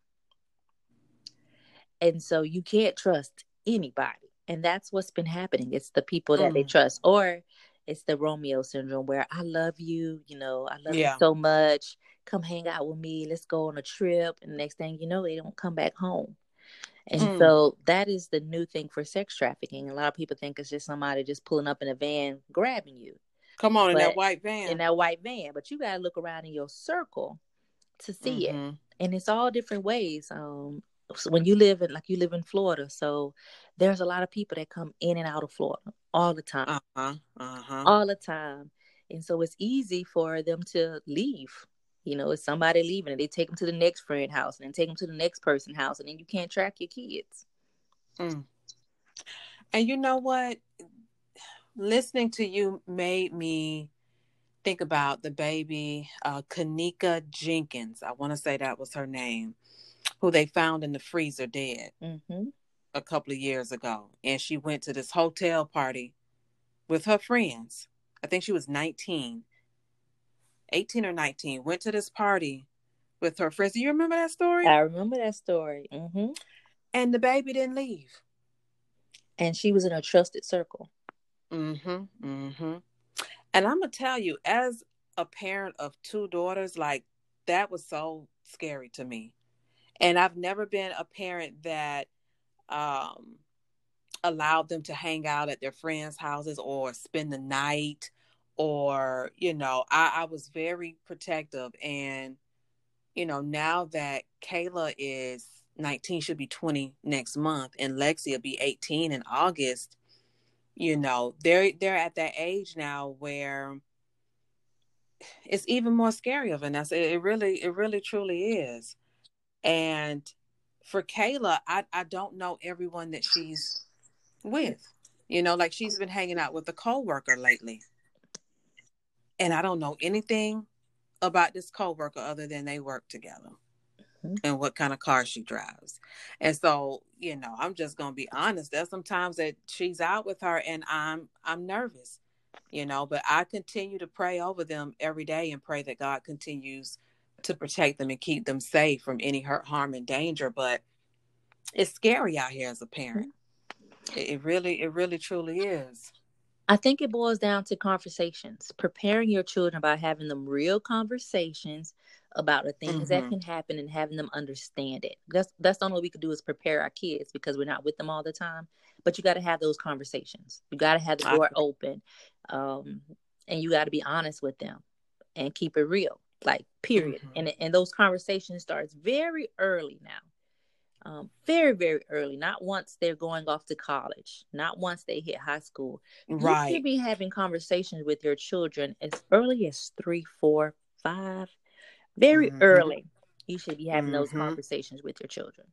And so you can't trust anybody. And that's what's been happening. It's the people that mm. they trust. Or it's the romeo syndrome where i love you you know i love yeah. you so much. Come hang out with me. Let's go on a trip. And the next thing you know they don't come back home. And mm. so that is the new thing for sex trafficking. A lot of people think it's just somebody just pulling up in a van grabbing you come on but in that white van in that white van but you got to look around in your circle to see mm-hmm. it and it's all different ways um so when you live in like you live in Florida, so there's a lot of people that come in and out of Florida all the time. Uh-huh. Uh-huh. All the time. And so it's easy for them to leave. You know, it's somebody leaving and they take them to the next friend house and then take them to the next person house and then you can't track your kids. Mm. And you know what? Listening to you made me think about the baby uh Kenneka Jenkins. I want to say that was her name who they found in the freezer dead mm-hmm. a couple of years ago. And she went to this hotel party with her friends. I think she was 19, 18 or 19, went to this party with her friends. Do you remember that story? I remember that story. Mm-hmm. And the baby didn't leave. And she was in a trusted circle. Mm-hmm. Mm-hmm. And I'm gonna tell you, as a parent of two daughters, like that was so scary to me and I've never been a parent that um, allowed them to hang out at their friends' houses or spend the night, or you know, I, I was very protective. And you know, now that Kayla is 19, should be 20 next month, and Lexi will be 18 in August. You know, they're they're at that age now where it's even more scary of us. It really, it really, truly is. And for Kayla, I, I don't know everyone that she's with. You know, like she's been hanging out with a coworker lately. And I don't know anything about this coworker other than they work together mm-hmm. and what kind of car she drives. And so, you know, I'm just gonna be honest. There's sometimes that she's out with her and I'm I'm nervous, you know, but I continue to pray over them every day and pray that God continues to protect them and keep them safe from any hurt, harm, and danger. But it's scary out here as a parent. It, it really, it really, truly is. I think it boils down to conversations, preparing your children by having them real conversations about the things mm-hmm. that can happen and having them understand it. That's that's the only we can do is prepare our kids because we're not with them all the time. But you got to have those conversations. You got to have the door open, um, and you got to be honest with them and keep it real like period mm-hmm. and and those conversations starts very early now um, very very early not once they're going off to college not once they hit high school right you should be having conversations with your children as early as three four five very mm-hmm. early you should be having mm-hmm. those conversations with your children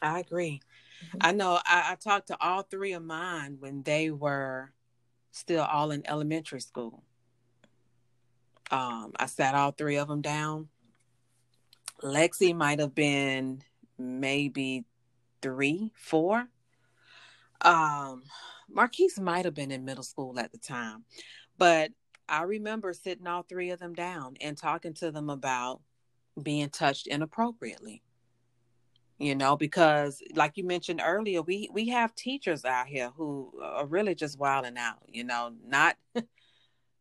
i agree mm-hmm. i know I, I talked to all three of mine when they were still all in elementary school. Um, I sat all three of them down. Lexi might have been maybe three, four. Um, Marquise might have been in middle school at the time, but I remember sitting all three of them down and talking to them about being touched inappropriately. You know, because like you mentioned earlier, we we have teachers out here who are really just wilding out. You know, not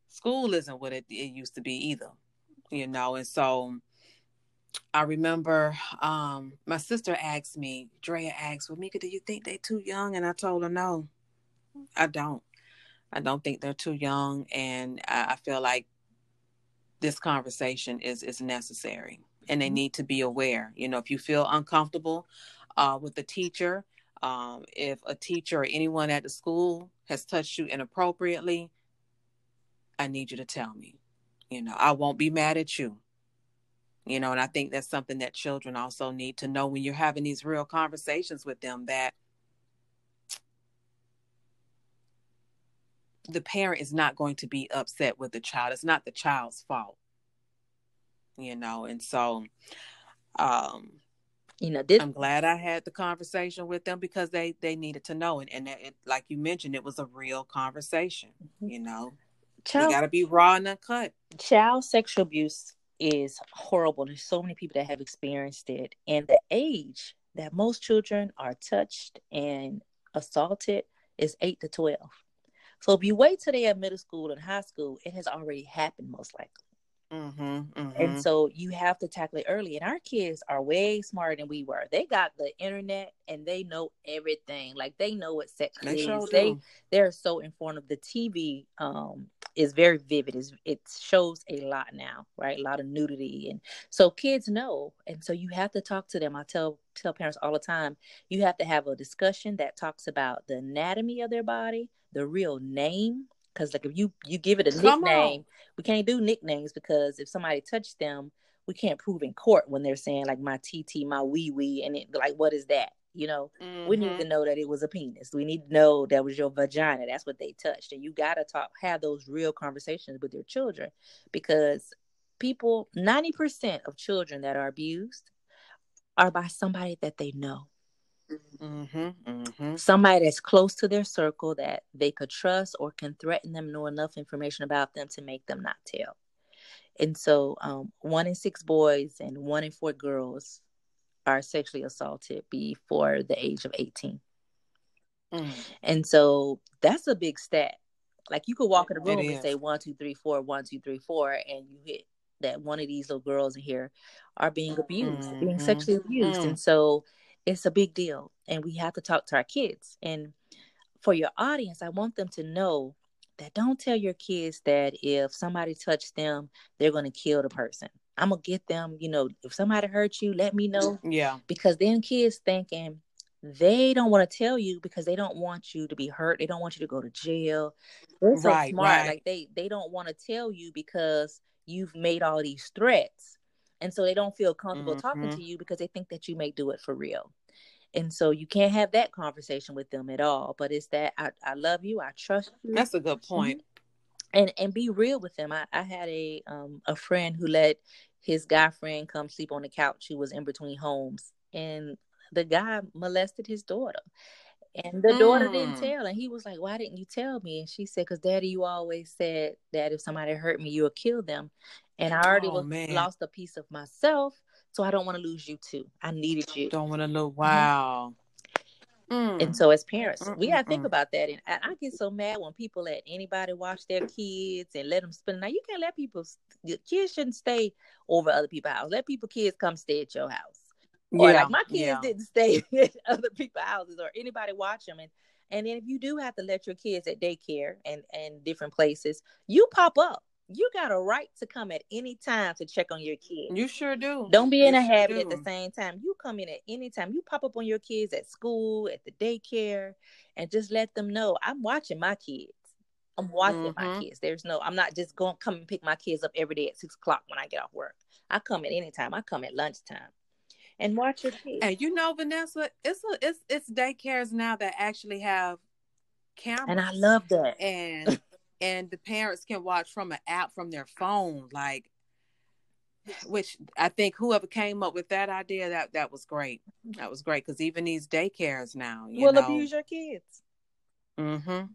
school isn't what it, it used to be either. You know, and so I remember um, my sister asked me, Drea asked, Well, Mika, do you think they too young? And I told her, No, I don't. I don't think they're too young. And I, I feel like this conversation is is necessary and they mm-hmm. need to be aware. You know, if you feel uncomfortable uh, with the teacher, um, if a teacher or anyone at the school has touched you inappropriately, I need you to tell me. You know, I won't be mad at you you know and i think that's something that children also need to know when you're having these real conversations with them that the parent is not going to be upset with the child it's not the child's fault you know and so um you know this- i'm glad i had the conversation with them because they they needed to know and, and it, like you mentioned it was a real conversation mm-hmm. you know child, you got to be raw and uncut child sexual abuse is horrible. There's so many people that have experienced it. And the age that most children are touched and assaulted is 8 to 12. So if you wait till they are middle school and high school, it has already happened most likely. Mm-hmm, mm-hmm. And so you have to tackle it early. And our kids are way smarter than we were. They got the internet and they know everything. Like they know what sex they is. Sure they they're so informed of the TV. Um, is very vivid. It's, it shows a lot now, right? A lot of nudity, and so kids know. And so you have to talk to them. I tell tell parents all the time. You have to have a discussion that talks about the anatomy of their body, the real name because like if you you give it a Come nickname, on. we can't do nicknames because if somebody touched them, we can't prove in court when they're saying like my TT, my wee wee, and it like what is that? You know, mm-hmm. we need to mm-hmm. know that it was a penis. We need to know that was your vagina. That's what they touched, and you got to talk, have those real conversations with your children, because people, ninety percent of children that are abused are by somebody that they know. Mm-hmm, mm-hmm. Somebody that's close to their circle that they could trust or can threaten them, know enough information about them to make them not tell. And so, um, one in six boys and one in four girls are sexually assaulted before the age of 18. Mm. And so, that's a big stat. Like, you could walk in the room and say one, two, three, four, one, two, three, four, and you hit that one of these little girls in here are being abused, mm-hmm. being sexually abused. Mm. And so, it's a big deal and we have to talk to our kids and for your audience i want them to know that don't tell your kids that if somebody touched them they're going to kill the person i'm going to get them you know if somebody hurt you let me know. Yeah. Because then kids thinking they don't want to tell you because they don't want you to be hurt. They don't want you to go to jail. They're so right, smart. right. like they they don't want to tell you because you've made all these threats. And so they don't feel comfortable mm-hmm. talking to you because they think that you may do it for real. And so you can't have that conversation with them at all. But it's that i, I love you. I trust you. That's a good point and and be real with them i, I had a um a friend who let his guy friend come sleep on the couch who was in between homes and the guy molested his daughter and the mm. daughter didn't mm. tell. And he was like, Why didn't you tell me? And she said, Because daddy, you always said that if somebody hurt me, you'll kill them. And I already oh, was, lost a piece of myself. So I don't want to lose you too. I needed you. Don't want to lose. Wow. Mm. And so, as parents, Mm-mm-mm. we got to think about that. And I, I, get so mad when people let anybody watch their kids and let them spend. Now, you can't let people. Kids shouldn't stay over other people's house. Let people kids come stay at your house. Or yeah, like my kids yeah. didn't stay at other people's houses or anybody watch them. And and then if you do have to let your kids at daycare and and different places, you pop up. You got a right to come at any time to check on your kids. You sure do. Don't be in a habit do. at the same time. You come in at any time. You pop up on your kids at school, at the daycare, and just let them know I'm watching my kids. I'm watching mm-hmm. my kids. There's no, I'm not just going to come and pick my kids up every day at six o'clock when I get off work. I come at any time. I come at lunchtime and watch your kids. And you know, Vanessa, it's a, it's it's daycares now that actually have cameras. And I love that. And and the parents can watch from an app from their phone, like which I think whoever came up with that idea that that was great. That was great because even these daycares now you will know, abuse your kids. Mm-hmm.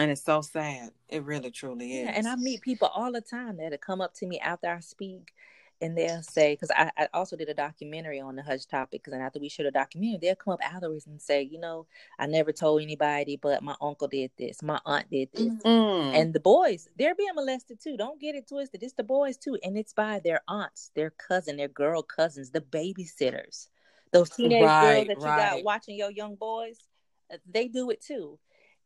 And it's so sad. It really truly is. Yeah, and I meet people all the time that come up to me after I speak and they'll say, because I, I, also did a documentary on the hush topic, because after we showed a documentary, they'll come up afterwards and say, you know, I never told anybody, but my uncle did this, my aunt did this. Mm-hmm. And the boys, they're being molested too. Don't get it twisted. It's the boys too. And it's by their aunts, their cousin, their girl cousins, the babysitters. Those teenage right, girls that you got watching your young boys, uh, they do it too.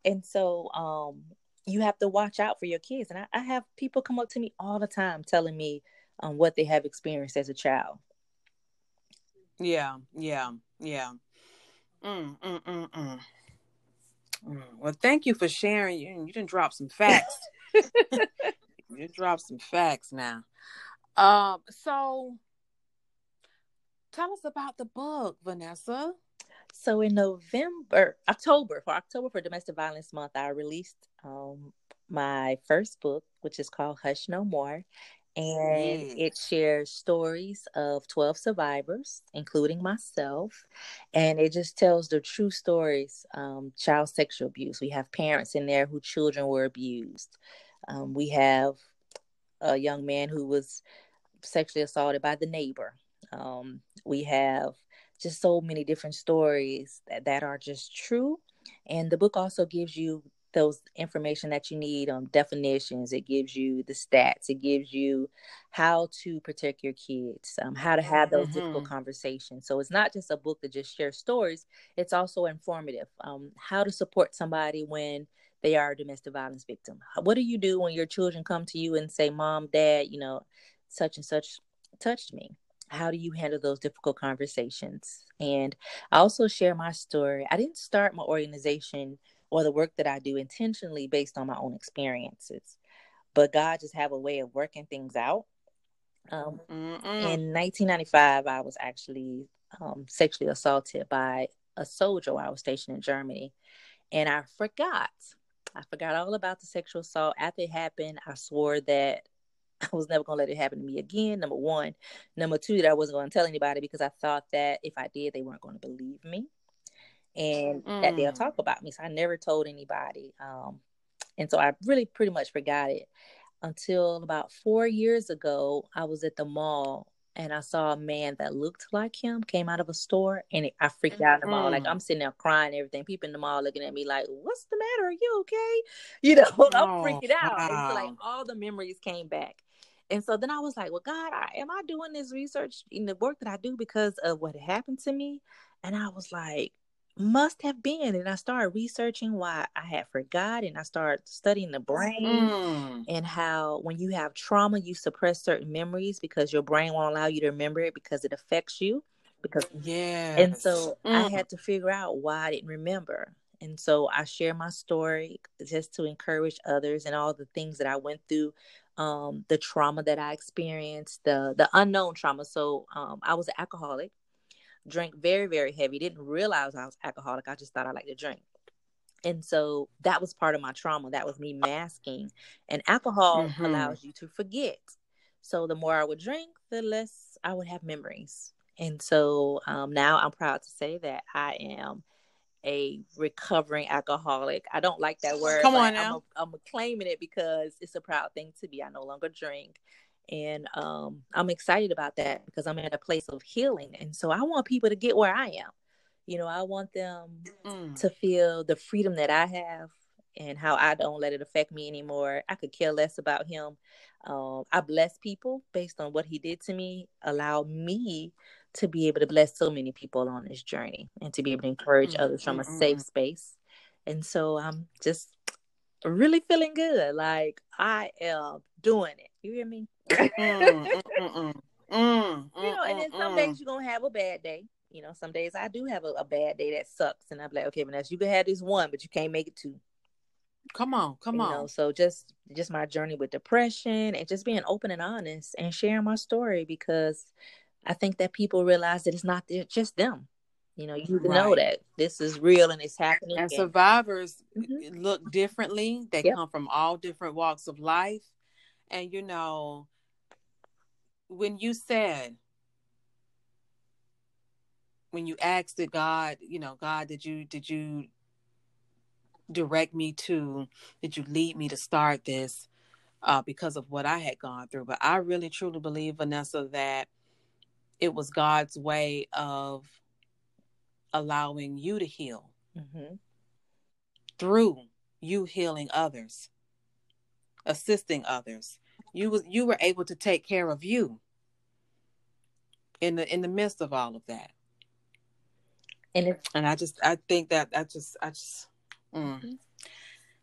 And so um, you have to watch out for your kids. And I, I have people come up to me all the time telling me um, what they have experienced as a child. Yeah, yeah, yeah. Mm, mm, mm, mm. mm. Well, thank you for sharing. You, you didn't drop some facts. you drop some facts now. Um, so tell us about the book, Vanessa. So in November, October, for October for Domestic Violence Month, I released um, my first book, which is called Hush No More. And yes. it shares stories of 12 survivors, including myself. And it just tells the true stories um, child sexual abuse. We have parents in there who children were abused. Um, we have a young man who was sexually assaulted by the neighbor. Um, we have just so many different stories that, that are just true. And the book also gives you those information that you need on definitions. It gives you the stats. It gives you how to protect your kids, um, how to have those mm-hmm. difficult conversations. So it's not just a book that just shares stories. It's also informative. Um, how to support somebody when they are a domestic violence victim. What do you do when your children come to you and say, "Mom, Dad, you know, such and such touched me." how do you handle those difficult conversations? And I also share my story. I didn't start my organization or the work that I do intentionally based on my own experiences, but God just have a way of working things out. Um, in 1995, I was actually um, sexually assaulted by a soldier while I was stationed in Germany, and I forgot. I forgot all about the sexual assault. After it happened, I swore that I was never gonna let it happen to me again. Number one, number two, that I wasn't gonna tell anybody because I thought that if I did, they weren't gonna believe me, and mm. that they'll mm. talk about me. So I never told anybody, um, and so I really pretty much forgot it until about four years ago. I was at the mall and I saw a man that looked like him came out of a store, and it, I freaked out in the mall. Like I'm sitting there crying, everything. People in the mall looking at me like, "What's the matter? Are you okay?" You know, I'm oh, freaking out. Wow. Like all the memories came back, and so then I was like, well, God, I, am I doing this research in the work that I do because of what happened to me? And I was like, must have been. And I started researching why I had forgot and I started studying the brain mm. and how when you have trauma, you suppress certain memories because your brain won't allow you to remember it because it affects you. Because yeah. And so mm. I had to figure out why I didn't remember. And so I share my story just to encourage others and all the things that I went through um, the trauma that I experienced, the the unknown trauma. So um, I was an alcoholic, drank very very heavy. Didn't realize I was alcoholic. I just thought I liked to drink, and so that was part of my trauma. That was me masking. And alcohol mm-hmm. allows you to forget. So the more I would drink, the less I would have memories. And so um, now I'm proud to say that I am a recovering alcoholic. I don't like that word. Come on now. I'm, a, I'm claiming it because it's a proud thing to be. I no longer drink. And um, I'm excited about that because I'm at a place of healing. And so I want people to get where I am. You know, I want them mm. to feel the freedom that I have and how I don't let it affect me anymore. I could care less about him. Um, I bless people based on what he did to me, allow me to be able to bless so many people on this journey and to be able to encourage mm-hmm. others from a safe space. And so I'm just really feeling good. Like I am doing it. You hear me? Mm, mm, mm, you know, and then some days you're gonna have a bad day. You know, some days I do have a, a bad day that sucks, and I'm like, okay, Vanessa, you can have this one, but you can't make it two. Come on, come you on. Know, so just just my journey with depression and just being open and honest and sharing my story because I think that people realize that it's not just them. You know, you right. know that this is real and it's happening. And, survivors mm-hmm. look differently. They yep. come from all different walks of life. And you know, when you said when you asked it God, you know, God, did you did you direct me to did you lead me to start this uh, because of what I had gone through? But I really truly believe, Vanessa, that it was God's way of allowing you to heal mm-hmm. through you healing others, assisting others. You was you were able to take care of you in the in the midst of all of that. And if, and I just I think that I just I just mm.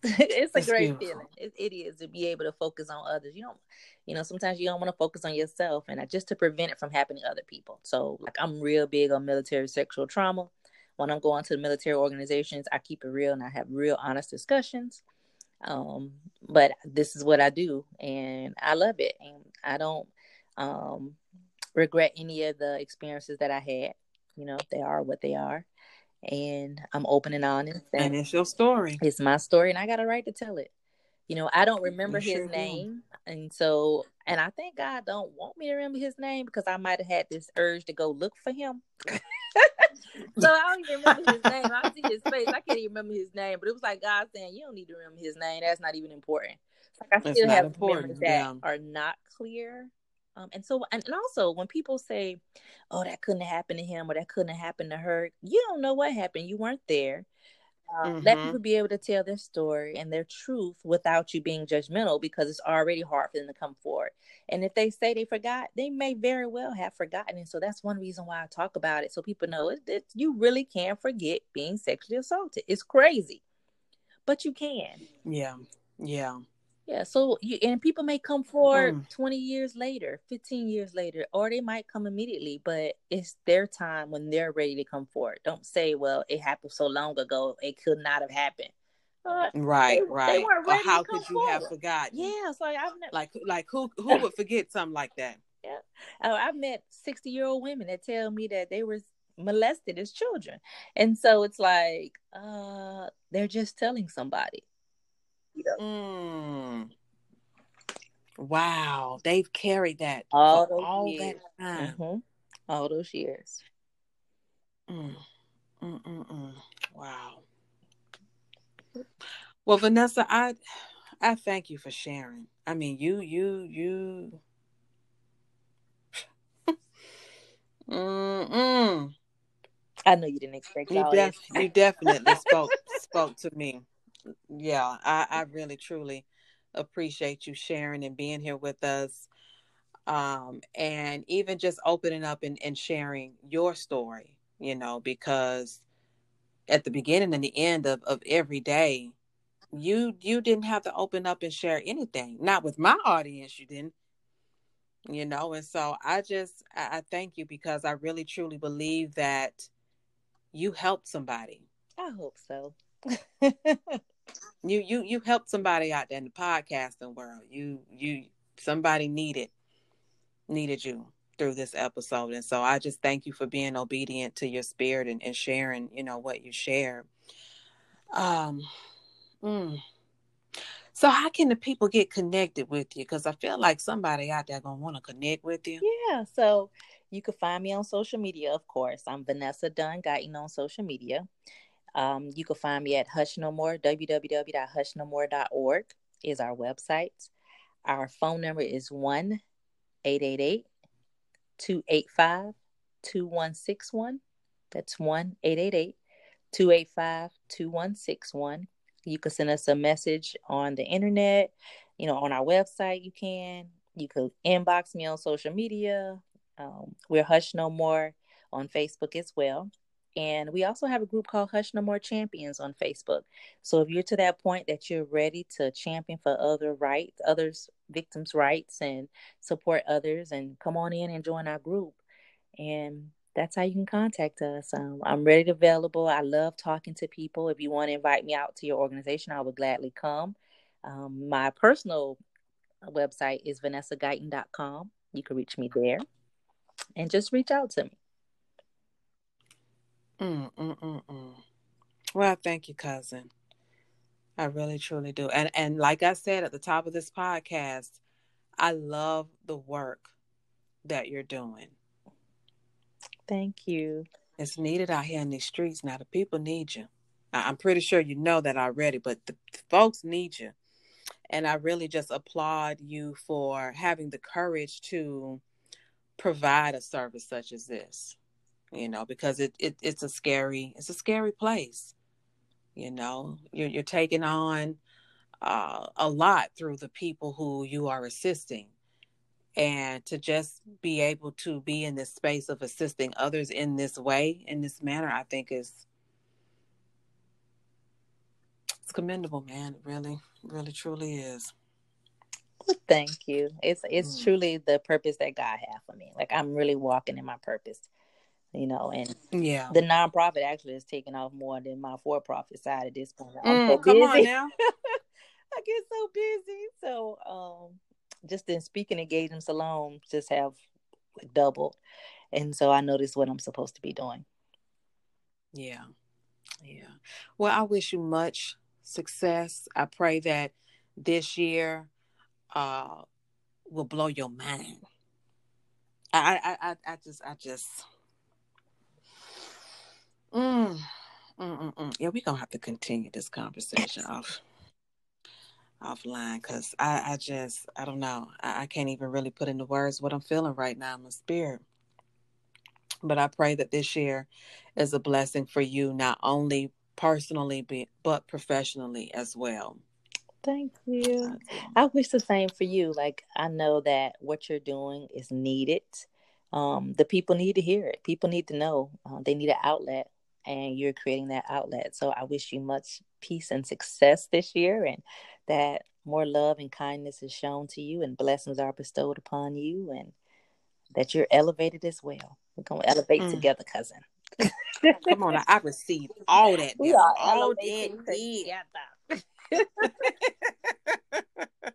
It's a great beautiful. feeling. It, it is to be able to focus on others. You don't, you know, sometimes you don't want to focus on yourself, and I, just to prevent it from happening to other people. So, like, I'm real big on military sexual trauma when I'm going to the military organizations, I keep it real and I have real honest discussions. Um, but this is what I do and I love it. And I don't um, regret any of the experiences that I had. You know, they are what they are. And I'm open and honest. And, and it's your story. It's my story and I got a right to tell it. You know, I don't remember you his sure name. And so and I think God don't want me to remember his name because I might have had this urge to go look for him. so I don't even remember his name. I see his face. I can't even remember his name. But it was like God saying, "You don't need to remember his name. That's not even important." like I still have memories that yeah. are not clear. Um, and so, and, and also when people say, "Oh, that couldn't have happened to him," or "That couldn't have happened to her," you don't know what happened. You weren't there. Um, mm-hmm. Let people be able to tell their story and their truth without you being judgmental because it's already hard for them to come forward. And if they say they forgot, they may very well have forgotten. And so that's one reason why I talk about it so people know that you really can forget being sexually assaulted. It's crazy, but you can. Yeah. Yeah. Yeah, so you and people may come forward mm. 20 years later, 15 years later, or they might come immediately, but it's their time when they're ready to come forward. Don't say, well, it happened so long ago, it could not have happened. Uh, right, they, right. They or how could you forward. have forgotten? Yeah, it's like I've never, like like who who would forget something like that? Yeah, oh, I've met 60 year old women that tell me that they were molested as children, and so it's like uh they're just telling somebody Mm. Wow, they've carried that all, all that time, mm-hmm. all those years. Mm. Wow. Well, Vanessa, I I thank you for sharing. I mean, you you you. Mm-mm. I know you didn't expect you, def- you definitely spoke spoke to me yeah, I, I really truly appreciate you sharing and being here with us. Um, and even just opening up and, and sharing your story, you know, because at the beginning and the end of, of every day, you you didn't have to open up and share anything. Not with my audience, you didn't. You know, and so I just I, I thank you because I really truly believe that you helped somebody. I hope so. you you you helped somebody out there in the podcasting world. You you somebody needed needed you through this episode. And so I just thank you for being obedient to your spirit and, and sharing, you know, what you share. Um mm. So how can the people get connected with you? Because I feel like somebody out there gonna want to connect with you. Yeah. So you can find me on social media, of course. I'm Vanessa Dunn Guyton on social media. Um, you can find me at Hush No More, www.hushnomore.org is our website. Our phone number is 1 888 285 2161. That's 1 888 285 2161. You can send us a message on the internet, you know, on our website. You can. You could inbox me on social media. Um, we're Hush No More on Facebook as well. And we also have a group called Hush No More Champions on Facebook. So if you're to that point that you're ready to champion for other rights, others victims' rights and support others and come on in and join our group. And that's how you can contact us. Um, I'm ready available. I love talking to people. If you want to invite me out to your organization, I would gladly come. Um, my personal website is vanessaguyton.com. You can reach me there and just reach out to me. Mm, mm, mm, mm. Well, thank you, cousin. I really truly do. And and like I said at the top of this podcast, I love the work that you're doing. Thank you. It's needed out here in these streets now. The people need you. I'm pretty sure you know that already, but the folks need you. And I really just applaud you for having the courage to provide a service such as this. You know, because it, it it's a scary it's a scary place. You know, you're you're taking on uh, a lot through the people who you are assisting. And to just be able to be in this space of assisting others in this way in this manner i think is it's commendable man. It really really truly is. Thank you. It's it's mm. truly the purpose that god has for me. Like i'm really walking in my purpose you know and yeah. the nonprofit actually is taking off more than my for-profit side at this point. I'm mm, so come on now. I get so busy. So um just in speaking engagements alone just have doubled. And so i know this is what i'm supposed to be doing. Yeah. Yeah. Well i wish you much success. I pray that this year uh will blow your mind. I i i, I just i just mm, mm, mm, mm. yeah we're gonna have to continue this conversation off offline because I, I just I don't know I, I can't even really put into words what I'm feeling right now in my spirit. But I pray that this year is a blessing for you, not only personally but professionally as well. Thank you. I wish the same for you. Like I know that what you're doing is needed. Um, the people need to hear it. People need to know. Uh, they need an outlet, and you're creating that outlet. So I wish you much peace and success this year, and that more love and kindness is shown to you and blessings are bestowed upon you and that you're elevated as well. We're going to elevate mm. together, cousin. Come on, I receive all that. We are all that together.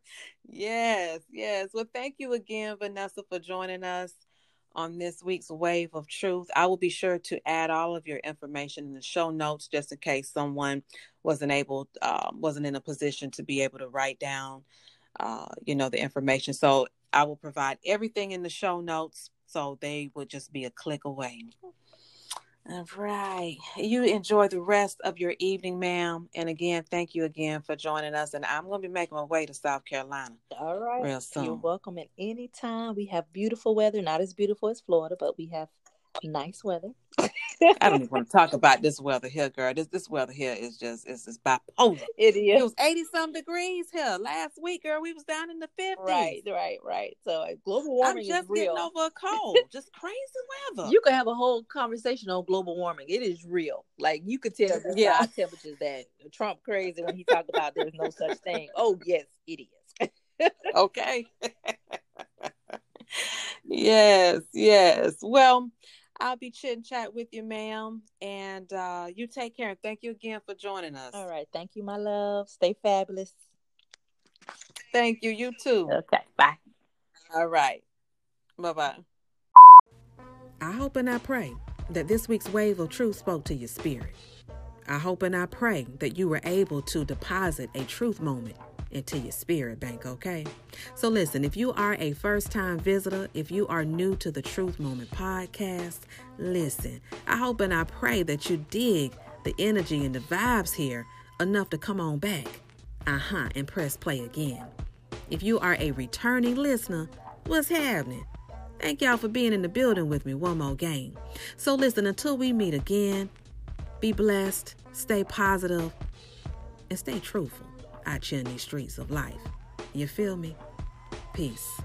yes, yes. Well, thank you again, Vanessa, for joining us on this week's Wave of Truth. I will be sure to add all of your information in the show notes just in case someone wasn't able, uh, wasn't in a position to be able to write down, uh, you know, the information. So I will provide everything in the show notes so they would just be a click away. All right. You enjoy the rest of your evening, ma'am. And again, thank you again for joining us. And I'm going to be making my way to South Carolina. All right. Real soon. You're welcome at any time. We have beautiful weather, not as beautiful as Florida, but we have nice weather. I don't even want to talk about this weather here, girl. This this weather here is just it's just bipolar. It is. It was eighty some degrees here last week, girl. We was down in the fifties. Right, right, right. So uh, global warming I'm just is real. getting over a cold. just crazy weather. You could have a whole conversation on global warming. It is real. Like you could tell the yeah. temperatures that Trump crazy when he talked about there's no such thing. Oh yes, it is. okay. yes, yes. Well. I'll be chit and chat with you, ma'am. And uh, you take care. And thank you again for joining us. All right. Thank you, my love. Stay fabulous. Thank you. You too. Okay. Bye. All right. Bye bye. I hope and I pray that this week's wave of truth spoke to your spirit. I hope and I pray that you were able to deposit a truth moment into your spirit bank, okay? So, listen, if you are a first time visitor, if you are new to the Truth Moment podcast, listen, I hope and I pray that you dig the energy and the vibes here enough to come on back, uh huh, and press play again. If you are a returning listener, what's happening? Thank y'all for being in the building with me one more game. So, listen, until we meet again, be blessed, stay positive, and stay truthful out here in these streets of life. You feel me? Peace.